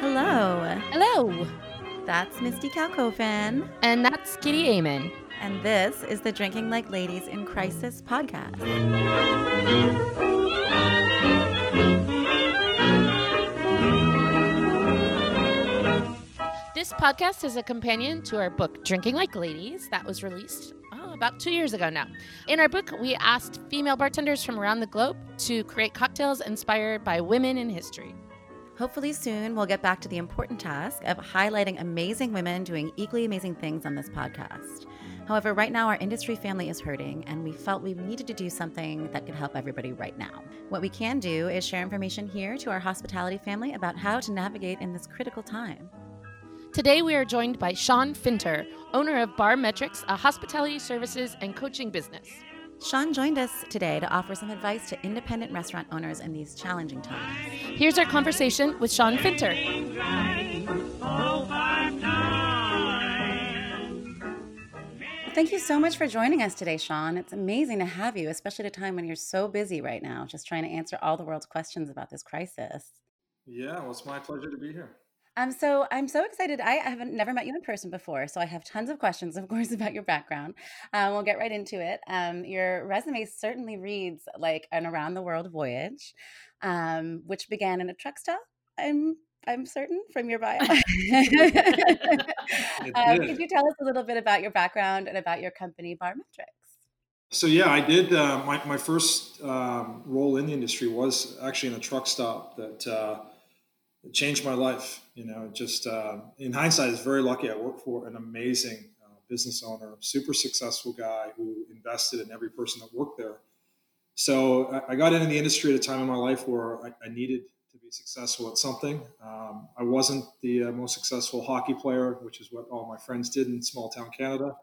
Hello, Hello, that's Misty Kalkofen, and that's Kitty Amann. and this is the Drinking Like Ladies in Crisis podcast. This podcast is a companion to our book, Drinking Like Ladies, that was released oh, about two years ago now. In our book, we asked female bartenders from around the globe to create cocktails inspired by women in history. Hopefully, soon we'll get back to the important task of highlighting amazing women doing equally amazing things on this podcast. However, right now our industry family is hurting, and we felt we needed to do something that could help everybody right now. What we can do is share information here to our hospitality family about how to navigate in this critical time. Today, we are joined by Sean Finter, owner of Barmetrix, a hospitality services and coaching business. Sean joined us today to offer some advice to independent restaurant owners in these challenging times. Here's our conversation with Sean Finter. Thank you so much for joining us today, Sean. It's amazing to have you, especially at a time when you're so busy right now, just trying to answer all the world's questions about this crisis. Yeah, well, it's my pleasure to be here. Um, so I'm so excited. I haven't never met you in person before, so I have tons of questions, of course, about your background. Um, we'll get right into it. Um, your resume certainly reads like an around the world voyage, um, which began in a truck stop. I'm I'm certain from your bio. um, could you tell us a little bit about your background and about your company, Barmetrix? So yeah, I did. Uh, my my first um, role in the industry was actually in a truck stop that uh, changed my life. You know, just uh, in hindsight, it's very lucky. I worked for an amazing uh, business owner, super successful guy who invested in every person that worked there. So I, I got into the industry at a time in my life where I, I needed to be successful at something. Um, I wasn't the uh, most successful hockey player, which is what all my friends did in small town Canada.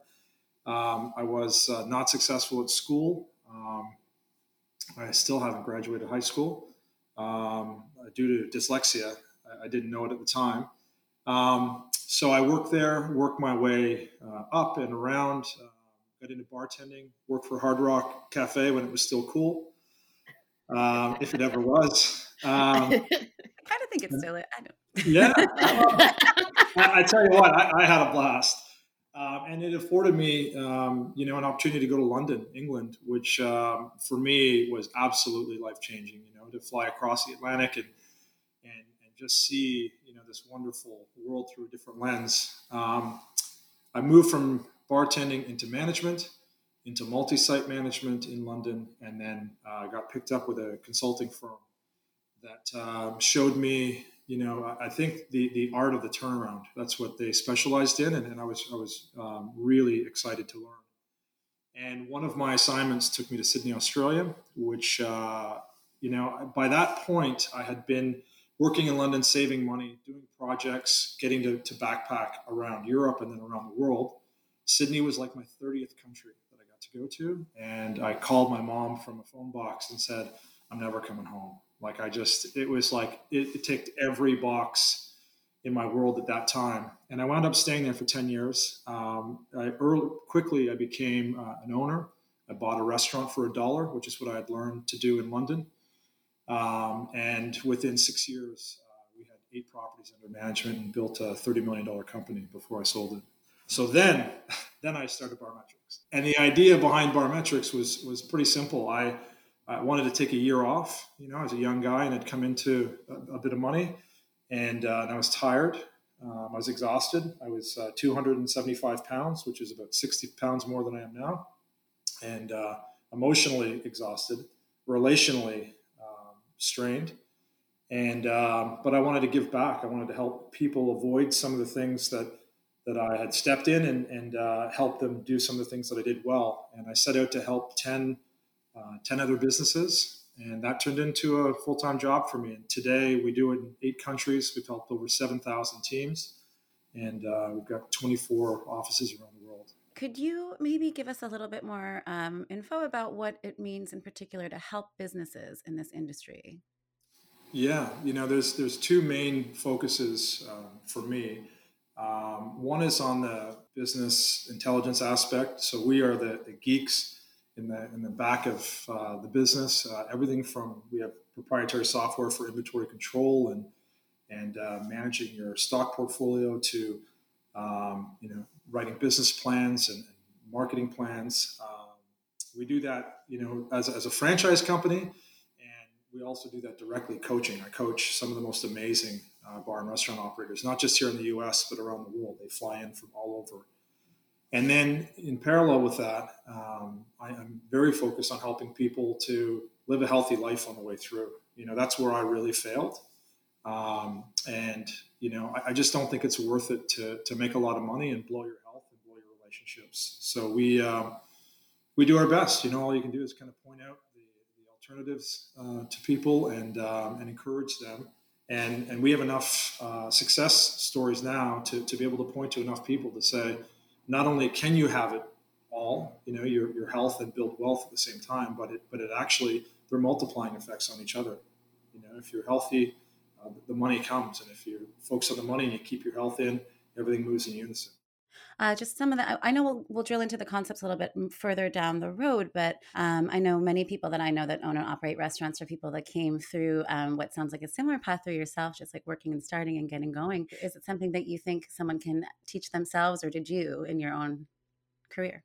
Um, I was uh, not successful at school. Um, I still haven't graduated high school um, due to dyslexia. I, I, didn't know it at the time. Um, so I worked there, worked my way uh, up and around, uh, got into bartending, worked for Hard Rock Cafe when it was still cool, um, if it ever was. Um, I kind of think it's still it. I don't. yeah. I, I tell you what, I, I had a blast. Um, and it afforded me, um, you know, an opportunity to go to London, England, which um, for me was absolutely life changing. You know, to fly across the Atlantic and just see, you know, this wonderful world through a different lens. Um, I moved from bartending into management, into multi-site management in London, and then uh, got picked up with a consulting firm that um, showed me you know, I think the the art of the turnaround. That's what they specialized in, and, and I was I was um, really excited to learn. And one of my assignments took me to Sydney, Australia, which uh, you know by that point I had been working in London, saving money, doing projects, getting to, to backpack around Europe and then around the world. Sydney was like my 30th country that I got to go to, and I called my mom from a phone box and said, "I'm never coming home." Like I just, it was like it, it ticked every box in my world at that time, and I wound up staying there for ten years. Um, I early, quickly I became uh, an owner. I bought a restaurant for a dollar, which is what I had learned to do in London. Um, and within six years, uh, we had eight properties under management and built a thirty million dollar company before I sold it. So then, then I started Barmetrix, and the idea behind Barmetrix was was pretty simple. I I wanted to take a year off. You know, I was a young guy and had come into a, a bit of money, and, uh, and I was tired. Um, I was exhausted. I was uh, 275 pounds, which is about 60 pounds more than I am now, and uh, emotionally exhausted, relationally strained. And um, but I wanted to give back. I wanted to help people avoid some of the things that that I had stepped in and, and uh, help them do some of the things that I did well. And I set out to help 10 uh, 10 other businesses. And that turned into a full time job for me. And today we do it in eight countries. We've helped over 7,000 teams. And uh, we've got 24 offices around. Could you maybe give us a little bit more um, info about what it means in particular to help businesses in this industry? Yeah, you know, there's there's two main focuses um, for me. Um, one is on the business intelligence aspect. So we are the, the geeks in the in the back of uh, the business. Uh, everything from we have proprietary software for inventory control and and uh, managing your stock portfolio to um, you know writing business plans and, and marketing plans. Um, we do that you know as, as a franchise company, and we also do that directly coaching. I coach some of the most amazing uh, bar and restaurant operators, not just here in the U.S. but around the world. They fly in from all over. And then, in parallel with that, um, I, am very focused on helping people to live a healthy life on the way through. You know, that's where I really failed. Um, and, you know, I, I, just don't think it's worth it to, to make a lot of money and blow your health and blow your relationships. So we, um, we do our best. You know, all you can do is kind of point out the, the alternatives uh, to people and, um, and encourage them and and we have enough uh, success stories now to, to be able to point to enough people to say not only can you have it all you know your, your health and build wealth at the same time but it but it actually there are multiplying effects on each other you know if you're healthy uh, the money comes and if you focus on the money and you keep your health in everything moves in unison uh, just some of the, I know we'll, we'll drill into the concepts a little bit further down the road, but um, I know many people that I know that own and operate restaurants are people that came through um, what sounds like a similar path through yourself, just like working and starting and getting going. Is it something that you think someone can teach themselves, or did you in your own career?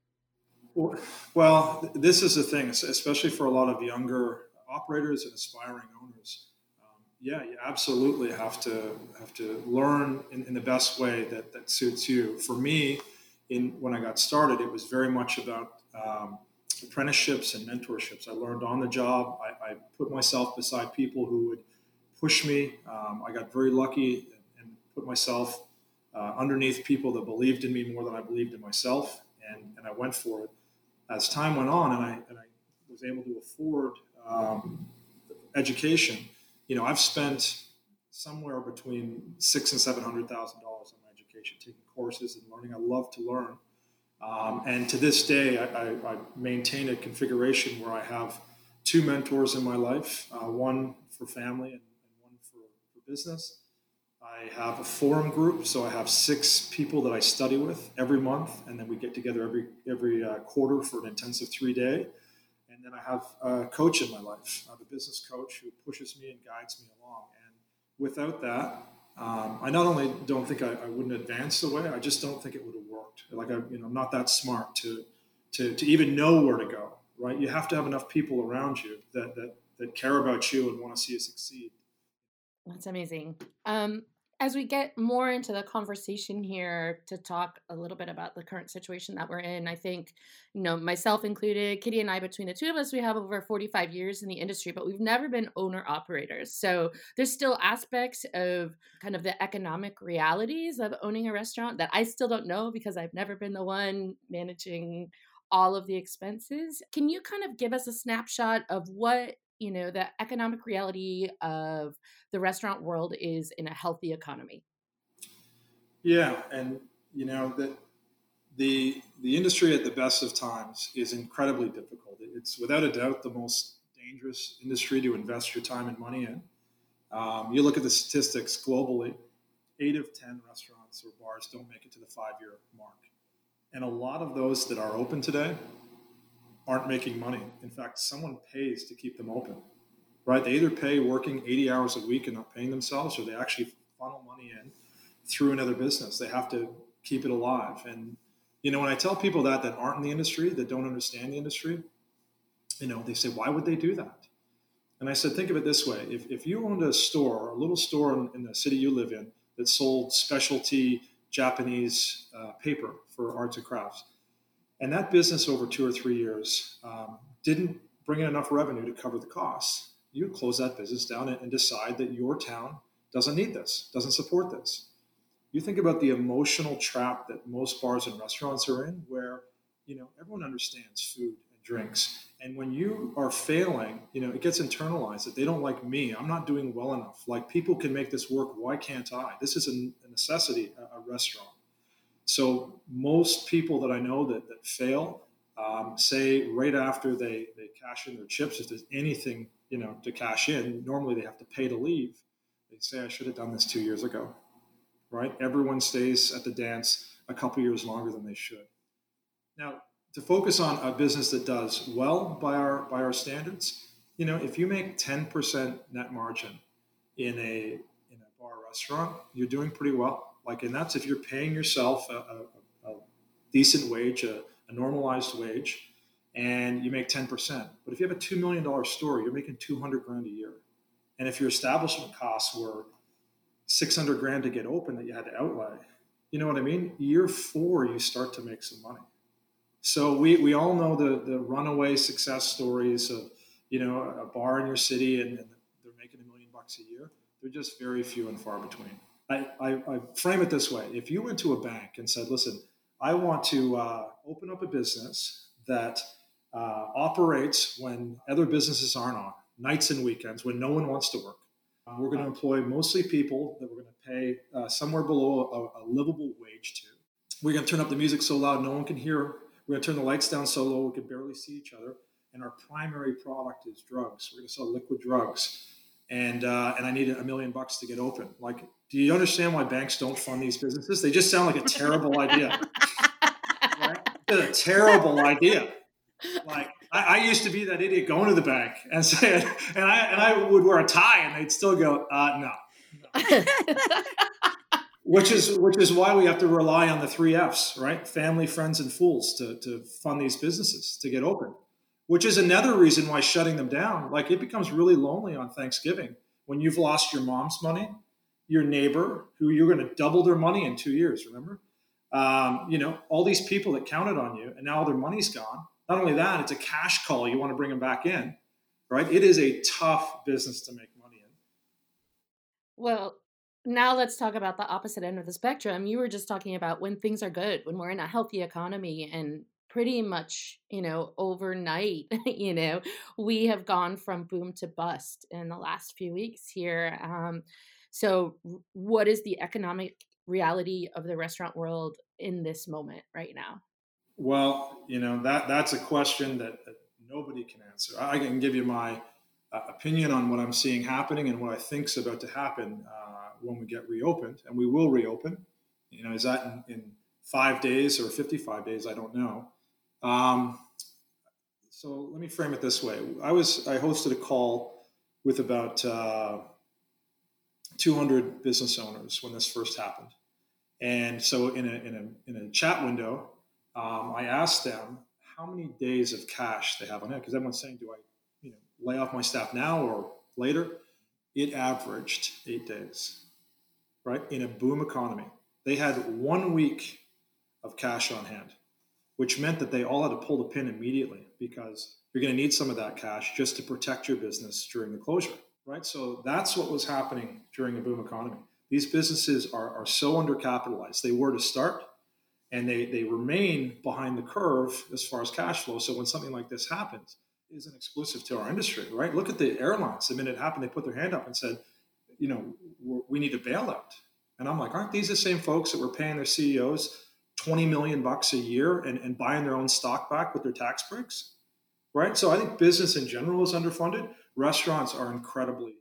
Well, this is the thing, especially for a lot of younger operators and aspiring owners. Yeah, you absolutely have to have to learn in, in, the best way that, that suits you. For me, in when I got started, it was very much about um, apprenticeships and mentorships. I learned on the job. I, I, put myself beside people who would push me. Um, I got very lucky and, and put myself uh, underneath people that believed in me more than I believed in myself, and, and I went for it. As time went on, and I, and I was able to afford um, education, you know, I've spent somewhere between six and seven hundred thousand dollars on my education, taking courses and learning. I love to learn. Um, and to this day, I, I, I, maintain a configuration where I have two mentors in my life uh, one for family and, and one for, for, business. I have a forum group, so I have six people that I study with every month, and then we get together every every uh, quarter for an intensive three day. And then I have a coach in my life, I have a business coach who pushes me and guides me along. And without that, um, I not only don't think I, I, wouldn't advance the way, I just don't think it would have worked. Like I, you know, I'm not that smart to, to, to even know where to go. Right? You have to have enough people around you that that that care about you and want to see you succeed. That's amazing. Um, as we get more into the conversation here to talk a little bit about the current situation that we're in, I think, you know, myself included, Kitty and I, between the two of us, we have over 45 years in the industry, but we've never been owner operators. So there's still aspects of kind of the economic realities of owning a restaurant that I still don't know because I've never been the one managing all of the expenses. Can you kind of give us a snapshot of what you know the economic reality of the restaurant world is in a healthy economy. Yeah and you know that the the industry at the best of times is incredibly difficult. It's without a doubt the most dangerous industry to invest your time and money in. Um, you look at the statistics globally eight of ten restaurants or bars don't make it to the five year mark. And a lot of those that are open today aren't making money. In fact, someone pays to keep them open, right? They either pay working 80 hours a week and not paying themselves, or they actually funnel money in through another business. They have to keep it alive. And, you know, when I tell people that that aren't in the industry, that don't understand the industry, you know, they say, why would they do that? And I said, think of it this way. If, if you owned a store, a little store in, in the city you live in that sold specialty Japanese uh, paper for arts and crafts, and that business over two or three years um, didn't bring in enough revenue to cover the costs. You close that business down and, and decide that your town doesn't need this, doesn't support this. You think about the emotional trap that most bars and restaurants are in, where you know everyone understands food and drinks, and when you are failing, you know it gets internalized that they don't like me. I'm not doing well enough. Like people can make this work. Why can't I? This is a, necessity. A, a restaurant so most people that I know that, that fail um, say right after they, they cash in their chips, if there's anything you know, to cash in. Normally they have to pay to leave. They say, I should have done this two years ago, right? Everyone stays at the dance a couple years longer than they should. Now, to focus on a business that does well by our by our standards, you know, if you make 10% net margin in a in a bar restaurant, you're doing pretty well. Like, and that's if you're paying yourself a, a, a decent wage, a, a normalized wage, and you make 10%. But if you have a $2 million store, you're making 200 grand a year. And if your establishment costs were 600 grand to get open that you had to outlay, you know what I mean? Year four, you start to make some money. So we, we all know the, the runaway success stories of, you know, a bar in your city and, and they're making a million bucks a year. They're just very few and far between. I, I, I, frame it this way. If you went to a bank and said, listen, I want to uh, open up a business that uh, operates when other businesses aren't on, nights and weekends, when no one wants to work. Um, we're going to employ mostly people that we're going to pay uh, somewhere below a, a, livable wage to. We're going to turn up the music so loud no one can hear. We're going to turn the lights down so low we can barely see each other. And our primary product is drugs. We're going to sell liquid drugs. And, uh, and I need a million bucks to get open. Like, do you understand why banks don't fund these businesses? They just sound like a terrible idea. Right? A terrible idea like I, I, used to be that idiot going to the bank and saying, and I and I would wear a tie, and they'd still go, uh, no. no. which is which is why we have to rely on the three Fs, right? Family, friends, and fools to to fund these businesses to get open. Which is another reason why shutting them down, like it becomes really lonely on Thanksgiving when you've lost your mom's money, your neighbor who you're going to double their money in two years. Remember, um, you know all these people that counted on you, and now their money's gone not only that, it's a cash call. You want to bring them back in, right? It is a tough business to make money in. Well, now let's talk about the opposite end of the spectrum. You were just talking about when things are good, when we're in a healthy economy and pretty much, you know, overnight, you know, we have gone from boom to bust in the last few weeks here. Um, so, what is the economic reality of the restaurant world in this moment right now? Well, you know that that's a question that, that nobody can answer. I can give you my uh, opinion on what I'm seeing happening and what I think's about to happen uh, when we get reopened, and we will reopen. You know, is that in, in five days or 55 days? I don't know. Um, so let me frame it this way: I was I hosted a call with about uh, 200 business owners when this first happened, and so in a in a in a chat window um, I asked them how many days of cash they have on hand because everyone's saying, do I, you know, lay off my staff now or later? It averaged eight days, right? In a boom economy, they had one week of cash on hand, which meant that they all had to pull the pin immediately because you're going to need some of that cash just to protect your business during the closure, right? So that's what was happening during a boom economy. These businesses are, are so undercapitalized. They were to start, and they, they remain behind the curve as far as cash flow. So when something like this happens, isn't exclusive to our industry, right? Look at the airlines. The minute it happened, they put their hand up and said, you know, we need a bailout. And I'm like, aren't these the same folks that were paying their CEOs 20 million bucks a year and, and buying their own stock back with their tax breaks? Right. So I think business in general is underfunded. Restaurants are incredibly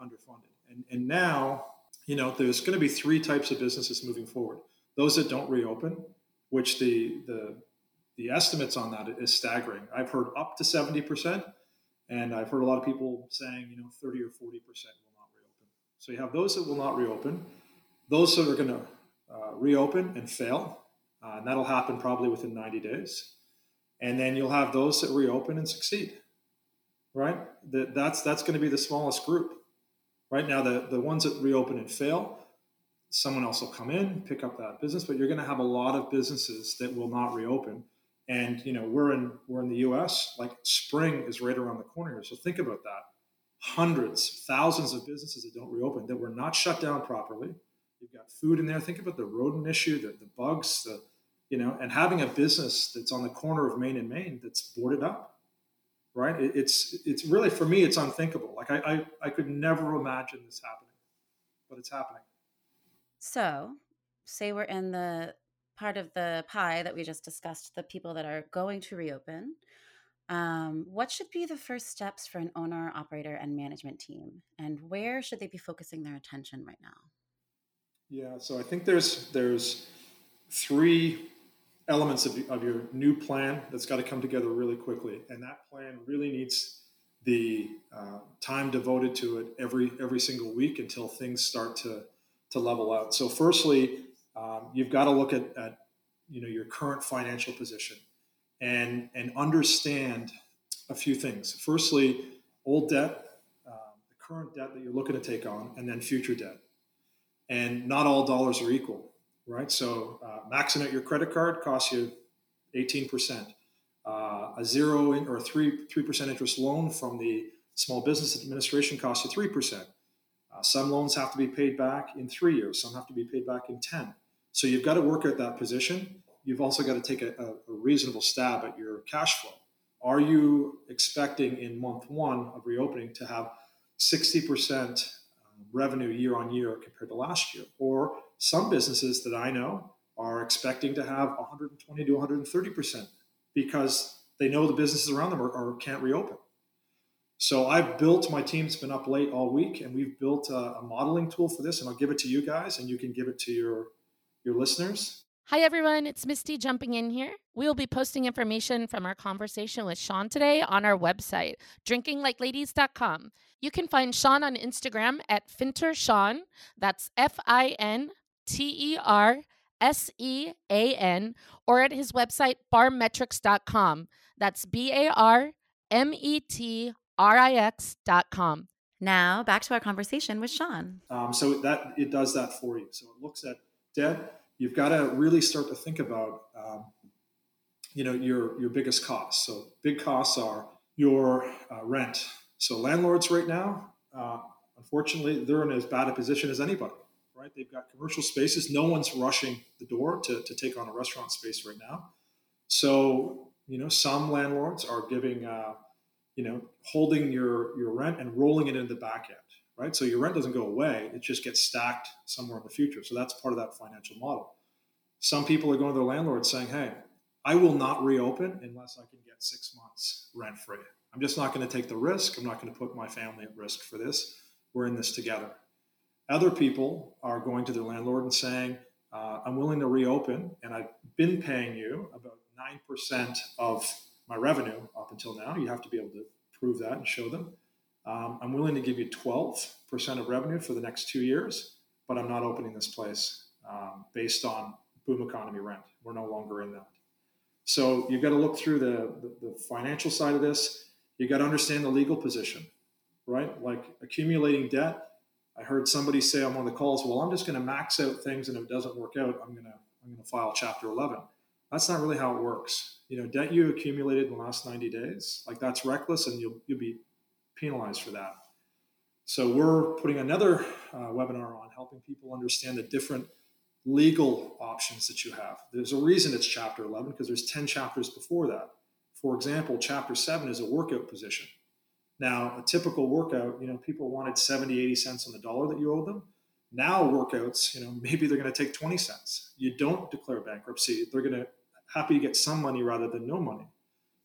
underfunded. And, and now, you know, there's going to be three types of businesses moving forward those that don't reopen, which the the the estimates on that is staggering. I've heard up to 70%, and I've heard a lot of people saying, you know, 30 or 40% will not reopen. So you have those that will not reopen, those that are going to uh, reopen and fail, uh, and that'll happen probably within 90 days. And then you'll have those that reopen and succeed, right? That, that's that's going to be the smallest group. Right now, the, the ones that reopen and fail, someone else will come in, pick up that business, but you're going to have a lot of businesses that will not reopen. And you know, we're in we're in the U.S. Like spring is right around the corner here, so think about that. Hundreds, thousands of businesses that don't reopen that were not shut down properly. You've got food in there. Think about the rodent issue, the, the bugs, the you know, and having a business that's on the corner of Main and Main that's boarded up, right? It, it's it's really for me, it's unthinkable. Like I, I I could never imagine this happening, but it's happening. So, say we're in the part of the pie that we just discussed, the people that are going to reopen. Um, what should be the first steps for an owner, operator, and management team? And where should they be focusing their attention right now? Yeah, so I think there's there's three elements of, of your new plan that's got to come together really quickly, and that plan really needs the uh, time devoted to it every every single week until things start to to level out. So, firstly, um, you've got to look at, at you know your current financial position and and understand a few things. Firstly, old debt, uh, the current debt that you're looking to take on, and then future debt. And not all dollars are equal, right? So, uh, maxing out your credit card costs you 18 percent uh, a zero in, or three three percent interest loan from the Small Business Administration costs you three percent. Uh, some loans have to be paid back in three years. Some have to be paid back in ten. So you've got to work at that position. You've also got to take a, a, reasonable stab at your cash flow. Are you expecting in month one of reopening to have 60% um, revenue year on year compared to last year? Or some businesses that I know are expecting to have 120 to 130% because they know the businesses around them are, are can't reopen. So I've built my team's been up late all week, and we've built a, a, modeling tool for this, and I'll give it to you guys, and you can give it to your your listeners. Hi everyone, it's Misty jumping in here. We will be posting information from our conversation with Sean today on our website, drinkinglikeladies.com. You can find Sean on Instagram at Finter Sean. That's F I N T E R S E A N, or at his website, barmetrix.com. That's B A R M E T R I X.com. Now, back to our conversation with Sean. Um, so that it does that for you. So it looks at debt. You've got to really start to think about, um, you know, your your biggest costs. So big costs are your uh, rent. So landlords right now, uh, unfortunately, they're in as bad a position as anybody right? They've got commercial spaces. No one's rushing the door to, to take on a restaurant space right now. So, you know, some landlords are giving, uh, you know, holding your, your rent and rolling it into the back end, right? So your rent doesn't go away. It just gets stacked somewhere in the future. So that's part of that financial model. Some people are going to their landlords saying, hey, I will not reopen unless I can get six months rent free. I'm just not going to take the risk. I'm not going to put my family at risk for this. We're in this together. Other people are going to their landlord and saying, uh, I'm willing to reopen, and I've been paying you about 9% of my revenue up until now. You have to be able to prove that and show them. Um, I'm willing to give you 12% of revenue for the next two years, but I'm not opening this place um, based on boom economy rent. We're no longer in that. So you've got to look through the, the, the financial side of this. You've got to understand the legal position, right? Like accumulating debt I heard somebody say on one of the calls, "Well, I'm just going to max out things, and if it doesn't work out, I'm going to I'm going to file Chapter 11." That's not really how it works. You know, debt you accumulated in the last 90 days, like that's reckless, and you'll you'll be penalized for that. So we're putting another uh, webinar on helping people understand the different legal options that you have. There's a reason it's Chapter 11 because there's 10 chapters before that. For example, Chapter 7 is a workout position. Now, a typical workout, you know, people wanted 70, 80 cents on the dollar that you owed them. Now, workouts, you know, maybe they're going to take 20 cents. You don't declare bankruptcy. They're going to happy to get some money rather than no money.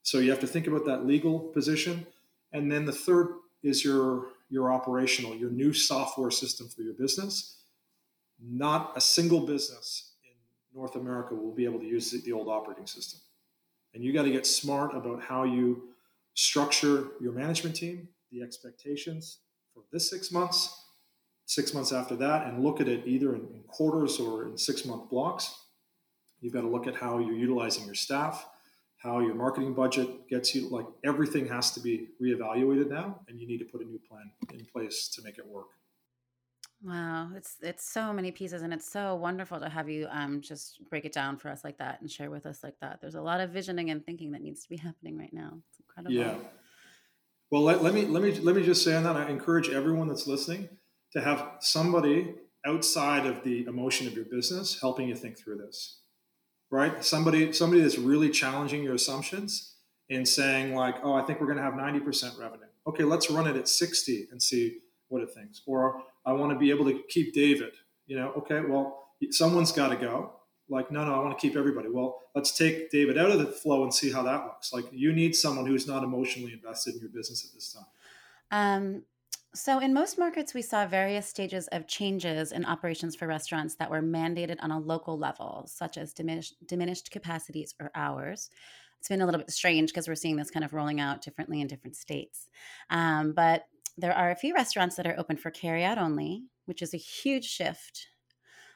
So you have to think about that legal position. And then the third is your your operational, your new software system for your business. Not a single business in North America will be able to use the, the old operating system. And you got to get smart about how you structure your management team, the expectations for this six months, six months after that, and look at it either in, in quarters or in six month blocks. You've got to look at how you're utilizing your staff, how your marketing budget gets you. Like everything has to be reevaluated now, and you need to put a new plan in place to make it work. Wow, it's it's so many pieces, and it's so wonderful to have you um just break it down for us like that and share with us like that. There's a lot of visioning and thinking that needs to be happening right now. It's incredible. Yeah. Well, let, let me let me let me just say on that. I encourage everyone that's listening to have somebody outside of the emotion of your business helping you think through this. Right? Somebody somebody that's really challenging your assumptions and saying like, "Oh, I think we're going to have 90% revenue." Okay, let's run it at 60 and see what it thinks. Or I want to be able to keep David. You know, okay, well, someone's got to go. like no no i want to keep everybody well let's take david out of the flow and see how that looks like you need someone who's not emotionally invested in your business at this time um, so in most markets we saw various stages of changes in operations for restaurants that were mandated on a local level such as diminished, diminished capacities or hours it's been a little bit strange because we're seeing this kind of rolling out differently in different states um, but there are a few restaurants that are open for carryout only which is a huge shift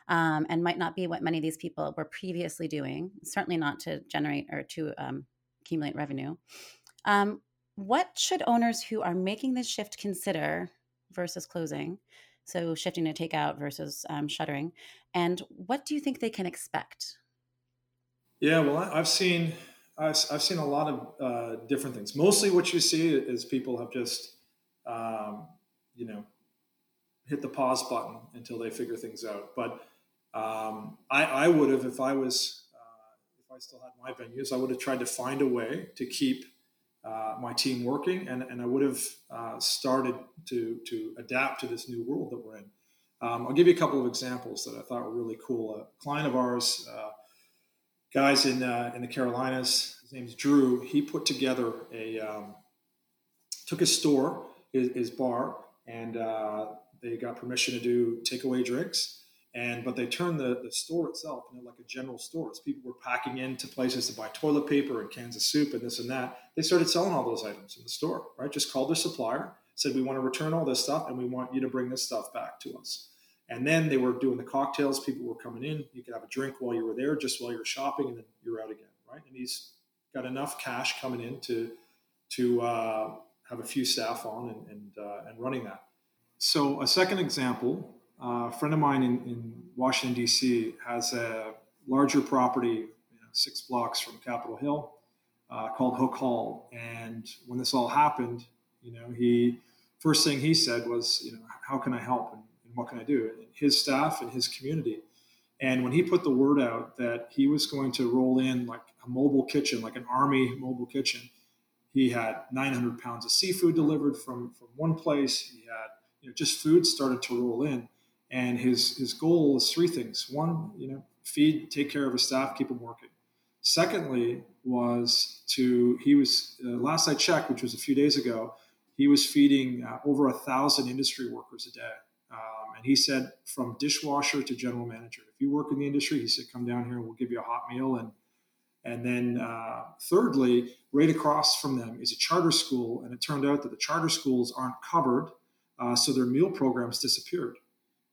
um, and might not be what many of these people were previously doing, certainly not to generate or to um, accumulate revenue. Um, what should owners who are making this shift consider versus closing? So, shifting to takeout versus um, shuttering. And what do you think they can expect? Yeah, well, I've seen I've, I've seen a lot of uh, different things. Mostly, what you see is people have just, um, you know, hit the pause button until they figure things out. But um, I, I, would have, if I was, uh, if I still had my venues, I would have tried to find a way to keep uh, my team working, and, and I would have uh, started to to adapt to this new world that we're in. Um, I'll give you a couple of examples that I thought were really cool. A client of ours, uh, guys in uh, in the Carolinas, his name's Drew. He put together a um, took a store, his, his bar, and uh, they got permission to do takeaway drinks and but they turned the, the store itself into like a general store. As people were packing into places to buy toilet paper and cans of soup and this and that, they started selling all those items in the store. Right, just called their supplier, said we want to return all this stuff and we want you to bring this stuff back to us. And then they were doing the cocktails. People were coming in. You could have a drink while you were there, just while you're shopping, and then you're out again. Right, and he's got enough cash coming in to to uh, have a few staff on and and, uh, and running that. So a second example uh, a friend of mine in, in Washington, D.C., has a larger property, you know, six blocks from Capitol Hill, uh, called Hook Hall. And when this all happened, you know, he first thing he said was, you know, how can I help and, and what can I do? And his staff and his community. And when he put the word out that he was going to roll in like a mobile kitchen, like an army mobile kitchen, he had 900 pounds of seafood delivered from from one place. He had you know just food started to roll in and his his goal is three things: one, you know, feed, take care of his staff, keep them working. Secondly, was to he was uh, last I checked, which was a few days ago, he was feeding uh, over a thousand industry workers a day. Um, and he said, from dishwasher to general manager, if you work in the industry, he said, come down here and we'll give you a hot meal. And and then uh, thirdly, right across from them is a charter school, and it turned out that the charter schools aren't covered, uh, so their meal programs disappeared.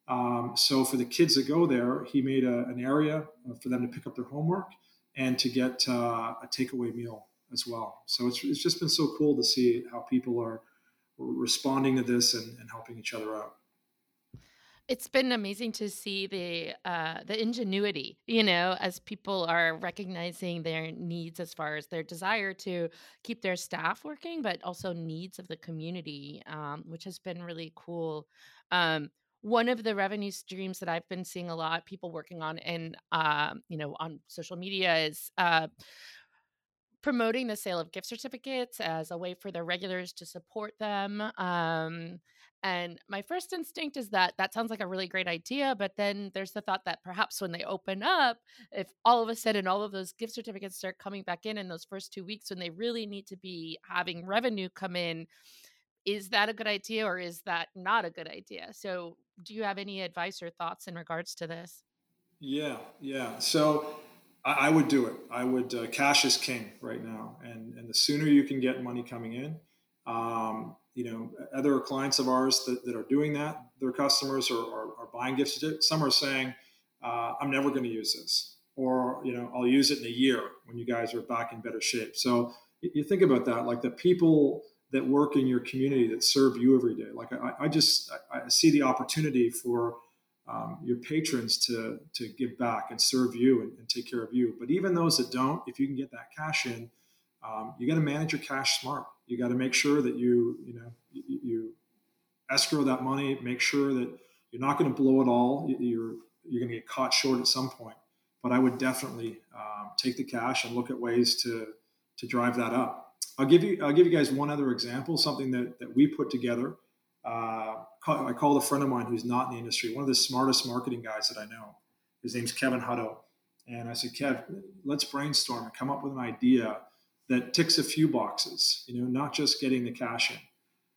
Um, so for the kids that go there, he made a, an area for them to pick up their homework and to get uh, a takeaway meal as well. So it's, it's just been so cool to see how people are responding to this and, and helping each other out. It's been amazing to see the uh, the ingenuity, you know, as people are recognizing their needs as far as their desire to keep their staff working, but also needs of the community, um, which has been really cool. Um, one of the revenue streams that I've been seeing a lot people working on and um, you know on social media is uh, promoting the sale of gift certificates as a way for their regulars to support them. Um, and my first instinct is that that sounds like a really great idea, but then there's the thought that perhaps when they open up, if all of a sudden all of those gift certificates start coming back in in those first two weeks when they really need to be having revenue come in, is that a good idea or is that not a good idea? So, do you have any advice or thoughts in regards to this? Yeah, yeah. So I, I would do it. I would. Uh, cash is king right now, and and the sooner you can get money coming in, um, you know, other clients of ours that, that are doing that, their customers are, are, are buying gifts. Some are saying, uh, "I'm never going to use this," or you know, "I'll use it in a year when you guys are back in better shape." So you think about that, like the people that work in your community that serve you every day. Like I, I just I, I, see the opportunity for um, your patrons to to give back and serve you and, and, take care of you. But even those that don't, if you can get that cash in, um, you got to manage your cash smart. You got to make sure that you you know you, you, escrow that money. Make sure that you're not going to blow it all. You're you're going to get caught short at some point. But I would definitely um, take the cash and look at ways to to drive that up. I'll give you I'll give you guys one other example, something that, that we put together. Uh, I called a friend of mine who's not in the industry, one of the smartest marketing guys that I know. His name's Kevin Hutto, And I said, Kev, let's brainstorm and come up with an idea that ticks a few boxes, you know, not just getting the cash in.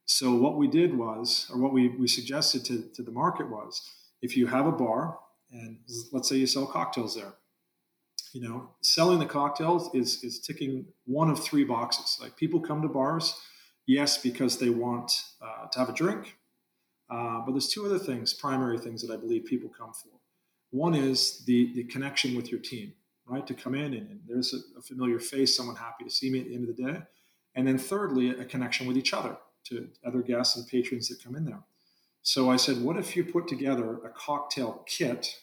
So what we did was, or what we, we suggested to, to the market was, if you have a bar and let's say you sell cocktails there, you know, selling the cocktails is is ticking one of three boxes. Like people come to bars, yes, because they want uh, to have a drink, uh, but there's two other things, primary things that I believe people come for. One is the the connection with your team, right? To come in and, and there's a, a, familiar face, someone happy to see me at the end of the day, and then thirdly, a connection with each other to other guests and patrons that come in there. So I said, what if you put together a cocktail kit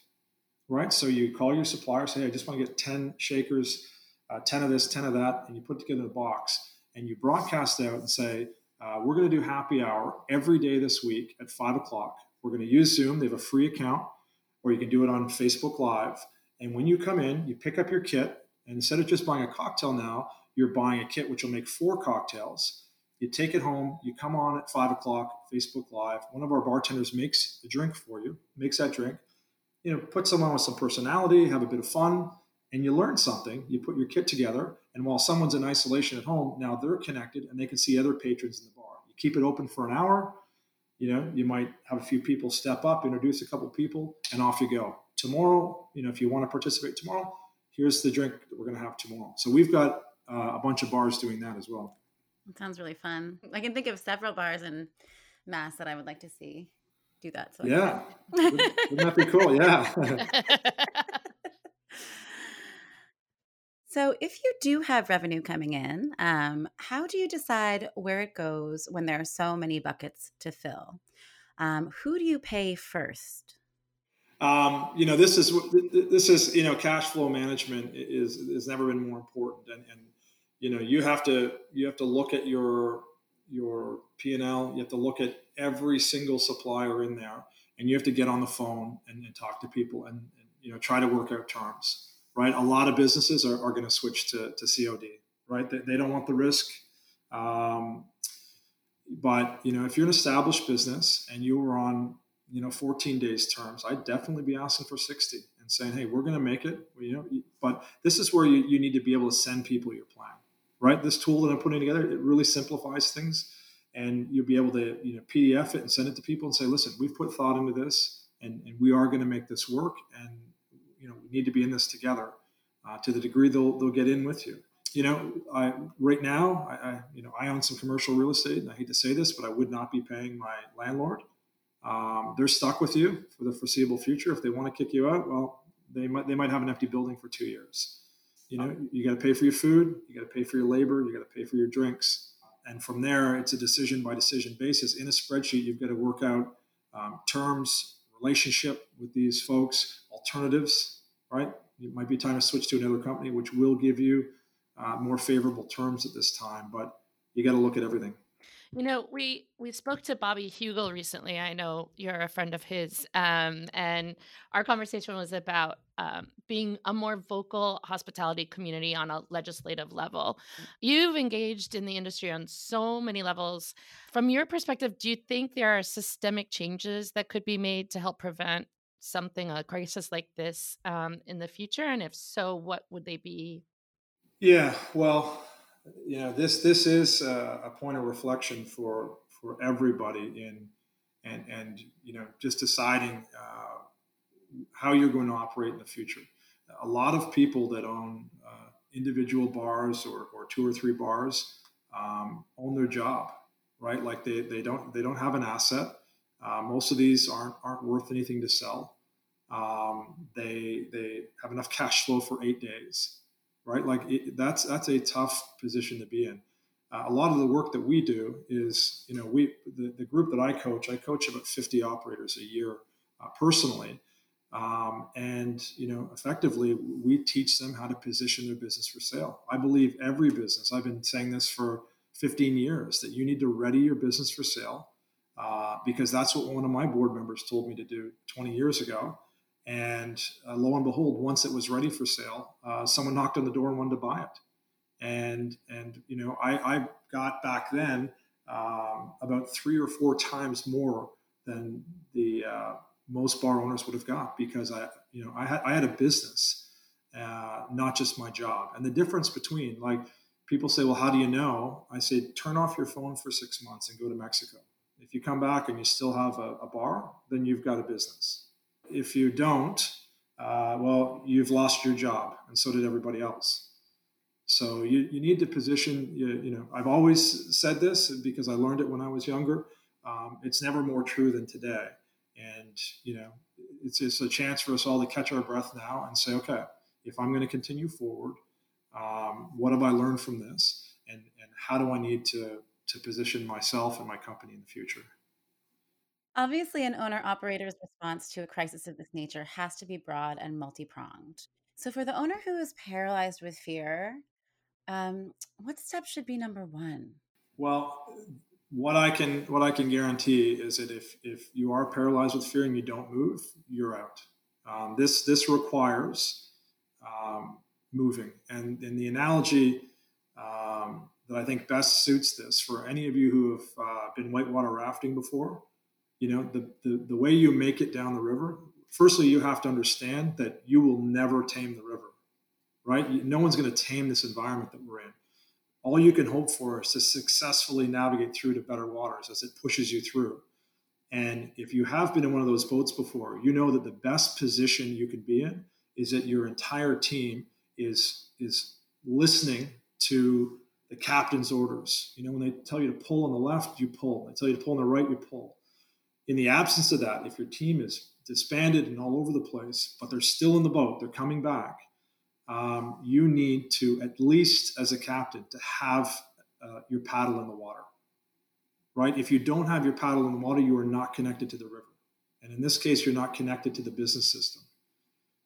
right? So you call your supplier, say, I just want to get 10 shakers, uh, 10 of this, 10 of that, and you put together a box and you broadcast out and say, uh, we're going to do happy hour every day this week at five o'clock. We're going to use Zoom. They have a free account, or you can do it on Facebook Live. And when you come in, you pick up your kit, and instead of just buying a cocktail now, you're buying a kit which will make four cocktails. You take it home, you come on at five o'clock, Facebook Live. One of our bartenders makes the drink for you, makes that drink you know, put someone with some personality, have a bit of fun, and you learn something. You put your kit together, and while someone's in isolation at home, now they're connected and they can see other patrons in the bar. You keep it open for an hour. You know, you might have a few people step up, introduce a couple people, and off you go. Tomorrow, you know, if you want to participate tomorrow, here's the drink that we're going to have tomorrow. So we've got uh, a bunch of bars doing that as well. It sounds really fun. I can think of several bars in Mass that I would like to see do that. So yeah, wouldn't, that be cool? Yeah. so, if you do have revenue coming in, um, how do you decide where it goes when there are so many buckets to fill? Um, who do you pay first? Um, you know, this is this is you know, cash flow management is has never been more important, and, and you know, you have to you have to look at your your P and L. You have to look at every single supplier in there, and you have to get on the phone and, and talk to people and, and, you know try to work out terms. Right, a lot of businesses are, are going to switch to, to COD. Right, they, they don't want the risk. Um, but you know, if you're an established business and you were on you know 14 days terms, I'd definitely be asking for 60 and saying, hey, we're going to make it. You know, but this is where you, you need to be able to send people your plan. Right, this tool that I'm putting together it really simplifies things and you'll be able to you know PDF it and send it to people and say, listen, we've put thought into this, and, and we are going to make this work, and you know we need to be in this together. Uh, to the degree they'll they'll get in with you. You know, I, right now, I, I, you know I own some commercial real estate, and I hate to say this, but I would not be paying my landlord. Um, they're stuck with you for the foreseeable future. If they want to kick you out, well, they might they might have an empty building for two years. You know, you got to pay for your food, you got to pay for your labor, you got to pay for your drinks and from there, it's a decision by decision basis. In a spreadsheet, you've got to work out um, terms, relationship with these folks, alternatives, right? It might be time to switch to another company, which will give you uh, more favorable terms at this time, but you got to look at everything. You know, we we spoke to Bobby Heugel recently. I know you're a friend of his, um, and our conversation was about um, being a more vocal hospitality community on a legislative level. Mm. You've engaged in the industry on so many levels. From your perspective, do you think there are systemic changes that could be made to help prevent something a crisis like this um, in the future? And if so, what would they be? Yeah, well, you know this this is a, a point of reflection for for everybody in and and you know just deciding uh, how you're going to operate in the future. A lot of people that own uh, individual bars or, or two or three bars um, own their job, right? Like they, they don't they don't have an asset. Uh, most of these aren't aren't worth anything to sell. Um, they they have enough cash flow for eight days right? Like it, that's that's a tough position to be in. Uh, a lot of the work that we do is, you know, we the, the group that I coach, I coach about 50 operators a year uh, personally, um, and you know, effectively, we teach them how to position their business for sale. I believe every business. I've been saying this for 15 years that you need to ready your business for sale uh, because that's what one of my board members told me to do 20 years ago. And uh, lo and behold, once it was ready for sale, uh, someone knocked on the door and wanted to buy it. And and you know, I, I got back then um, about three or four times more than the uh, most bar owners would have got because I you know I had I had a business. uh, not just my job. And the difference between like people say, well, how do you know? I say, turn off your phone for six months and go to Mexico. If you come back and you still have a, a bar, then you've got a business. If you don't, uh, well, you've lost your job, and so did everybody else. So you, you need to position, you, you know, I've always said this because I learned it when I was younger. Um, it's never more true than today. And, you know, it's just a chance for us all to catch our breath now and say, okay, if I'm going to continue forward, um, what have I learned from this? And, and how do I need to, to position myself and my company in the future? Obviously, an owner operator's response to a crisis of this nature has to be broad and multi pronged. So, for the owner who is paralyzed with fear, um, what step should be number one? Well, what I can what I can guarantee is that if if you are paralyzed with fear and you don't move, you're out. Um, this this requires um, moving, and in the analogy um, that I think best suits this for any of you who have uh, been whitewater rafting before, you know the, the the way you make it down the river. Firstly, you have to understand that you will never tame the river, right? No one's going to tame this environment that we're in all you can hope for is to successfully navigate through to better waters as it pushes you through. And if you have been in one of those boats before, you know that the best position you can be in is that your entire team is is listening to the captain's orders. You know, when they tell you to pull on the left, you pull. They tell you to pull on the right, you pull. In the absence of that, if your team is disbanded and all over the place, but they're still in the boat, they're coming back, um, you need to at least as a captain to have uh, your paddle in the water. Right? If you don't have your paddle in the water you are not connected to the river. And in this case you're not connected to the business system.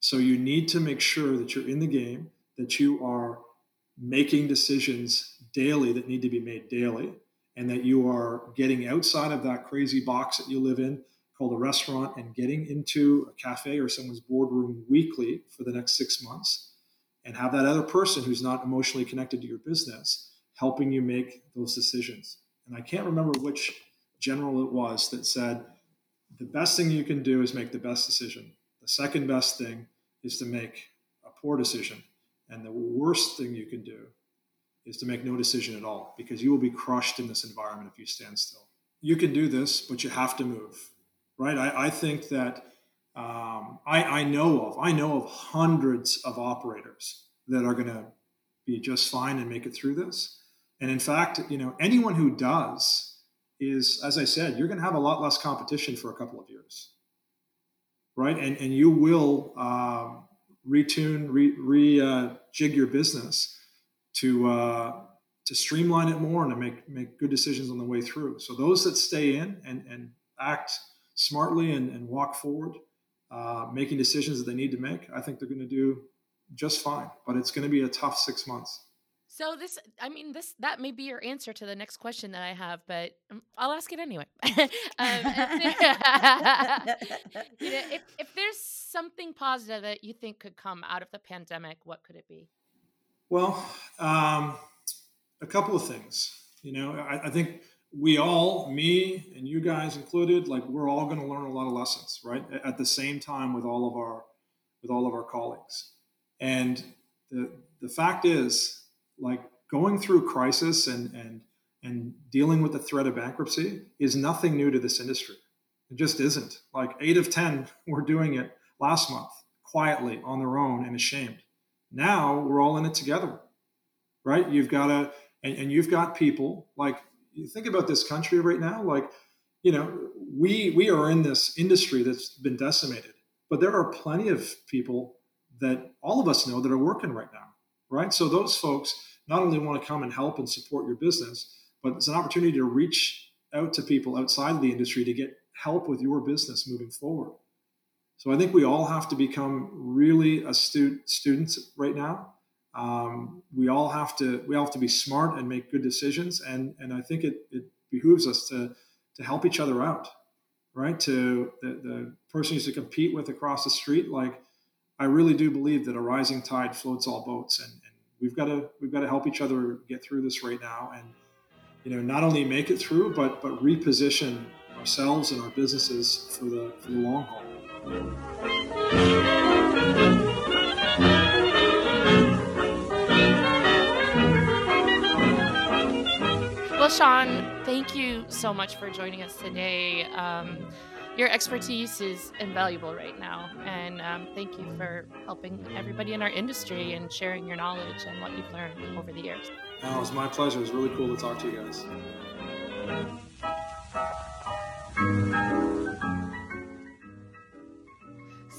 So you need to make sure that you're in the game that you are making decisions daily that need to be made daily and that you are getting outside of that crazy box that you live in called a restaurant and getting into a cafe or someone's boardroom weekly for the next six months and have that other person who's not emotionally connected to your business helping you make those decisions. And I can't remember which general it was that said the best thing you can do is make the best decision. The second best thing is to make a poor decision. And the worst thing you can do is to make no decision at all because you will be crushed in this environment if you stand still. You can do this, but you have to move, right? I, I think that um, I, I know of I know of hundreds of operators that are going to be just fine and make it through this. And in fact, you know, anyone who does is, as I said, you're going to have a lot less competition for a couple of years, right? And and you will um, retune, re, re uh, jig your business to uh, to streamline it more and to make make good decisions on the way through. So those that stay in and and act smartly and, and walk forward uh, making decisions that they need to make, I think they're going to do just fine. But it's going to be a tough six months. So this, I mean, this that may be your answer to the next question that I have, but um, I'll ask it anyway. um, if, if there's something positive that you think could come out of the pandemic, what could it be? Well, um, a couple of things. You know, I, I think we all, me and you guys included, like we're all going to learn a lot of lessons, right? At the same time with all of our with all of our colleagues. And the the fact is, like going through crisis and and and dealing with the threat of bankruptcy is nothing new to this industry. It just isn't. Like eight of ten were doing it last month quietly on their own and ashamed. Now we're all in it together, right? You've got to and, and you've got people like you think about this country right now, like, you know, we we are in this industry that's been decimated, but there are plenty of people that all of us know that are working right now, right? So those folks not only want to come and help and support your business, but it's an opportunity to reach out to people outside of the industry to get help with your business moving forward. So I think we all have to become really astute students right now um, we all have to we all have to be smart and make good decisions and and i think it, it behooves us to to help each other out right? To the, the person who's to compete with across the street like i really do believe that a rising tide floats all boats and, and we've got to we've got to help each other get through this right now and you know not only make it through but but reposition ourselves and our businesses for the for the long haul Sean, thank you so much for joining us today. Um, your expertise is invaluable right now, and um, thank you for helping everybody in our industry and sharing your knowledge and what you've learned over the years. Oh, it was my pleasure. It was really cool to talk to you guys.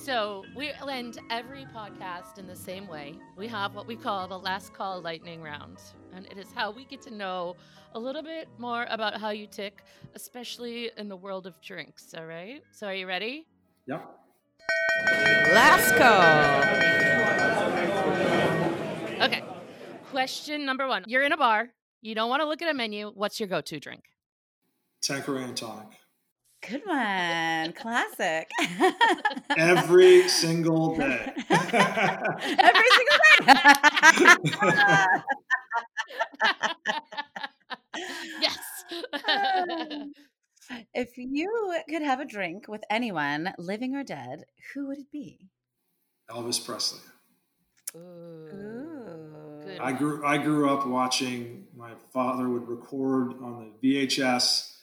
So we end every podcast in the same way. We have what we call the last call lightning round, and it is how we get to know a little bit more about how you tick, especially in the world of drinks. All right. So are you ready? Yep. Last call. Okay. Question number one: You're in a bar. You don't want to look at a menu. What's your go-to drink? Tanqueray and tonic. Good one. Classic. Every single day. Every single day. yes. if you could have a drink with anyone, living or dead, who would it be? Elvis Presley. Ooh. Good. I grew I grew up watching my father would record on the VHS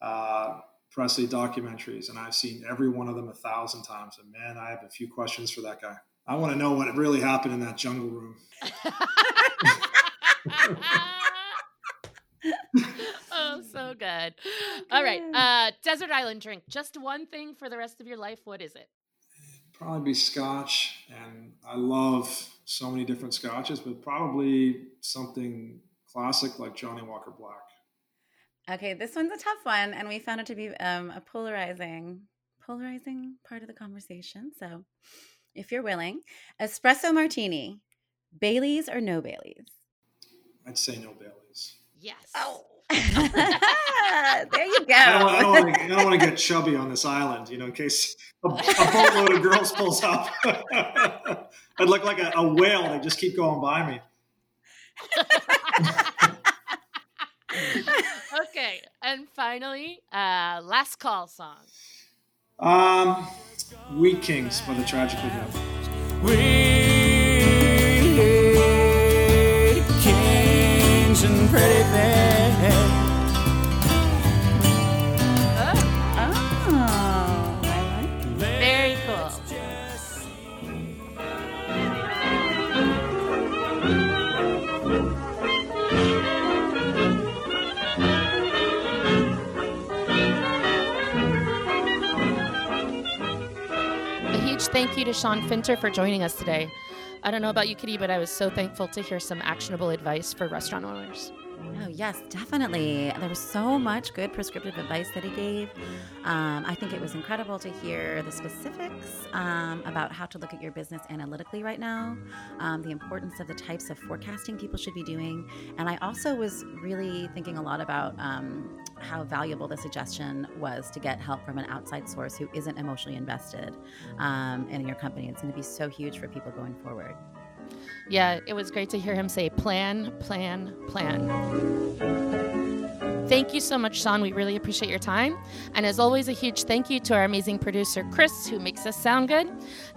uh, Presley documentaries, and I've seen every one of them a thousand times. And man, I have a few questions for that guy. I want to know what really happened in that jungle room. oh, so good. All right. Uh, desert island drink. Just one thing for the rest of your life. What is it? Probably be Scotch, and I love so many different Scotches, but probably something classic like Johnnie Walker Black. Okay, this one's a tough one, and we found it to be um, a polarizing, polarizing part of the conversation. So, if you're willing, espresso martini, Baileys or no Baileys? I'd say no Baileys. Yes. Oh. there you go. I don't, I don't want to, I don't want to get chubby on this island, you know, in case a, a boatload of girls pulls up. I'd look like a, a whale. They just keep going by me. okay. And finally, uh, last call song. Um, Wheat Kings by the Tragically Hip. We thank you to Sean Pinder for joining us today. I don't know about you, Kitty, but I was so thankful to hear some actionable advice for restaurant owners. Oh, yes, definitely. There was so much good prescriptive advice that he gave. Um, I think it was incredible to hear the specifics um, about how to look at your business analytically right now, um, the importance of the types of forecasting people should be doing. And I also was really thinking a lot about um, how valuable the suggestion was to get help from an outside source who isn't emotionally invested um, in your company. It's going to be so huge for people going forward. Yeah, it was great to hear him say plan, plan, plan. Thank you so much, Sean. We really appreciate your time. And as always, a huge thank you to our amazing producer, Chris, who makes us sound good.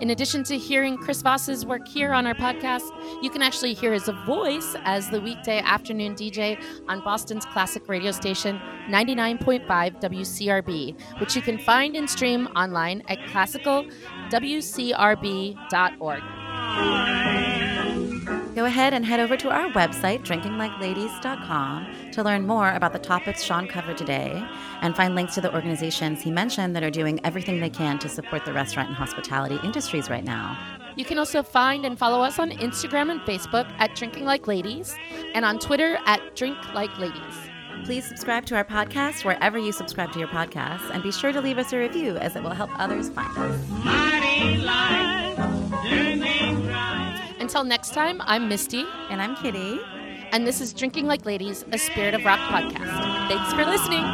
In addition to hearing Chris Voss's work here on our podcast, you can actually hear his voice as the weekday afternoon DJ on Boston's classic radio station, 99.5 WCRB, which you can find and stream online at classicalwcrb.org. Go ahead and head over to our website, drinkinglikeladies.com, to learn more about the topics Sean covered today and find links to the organizations he mentioned that are doing everything they can to support the restaurant and hospitality industries right now. You can also find and follow us on Instagram and Facebook at Drinking Like Ladies and on Twitter at Drink Like Ladies. Please subscribe to our podcast wherever you subscribe to your podcasts and be sure to leave us a review as it will help others find us. Until next time, I'm Misty, And I'm Kitty. and this is Drinking Like Ladies, a Spirit of Rock podcast. Thanks for listening.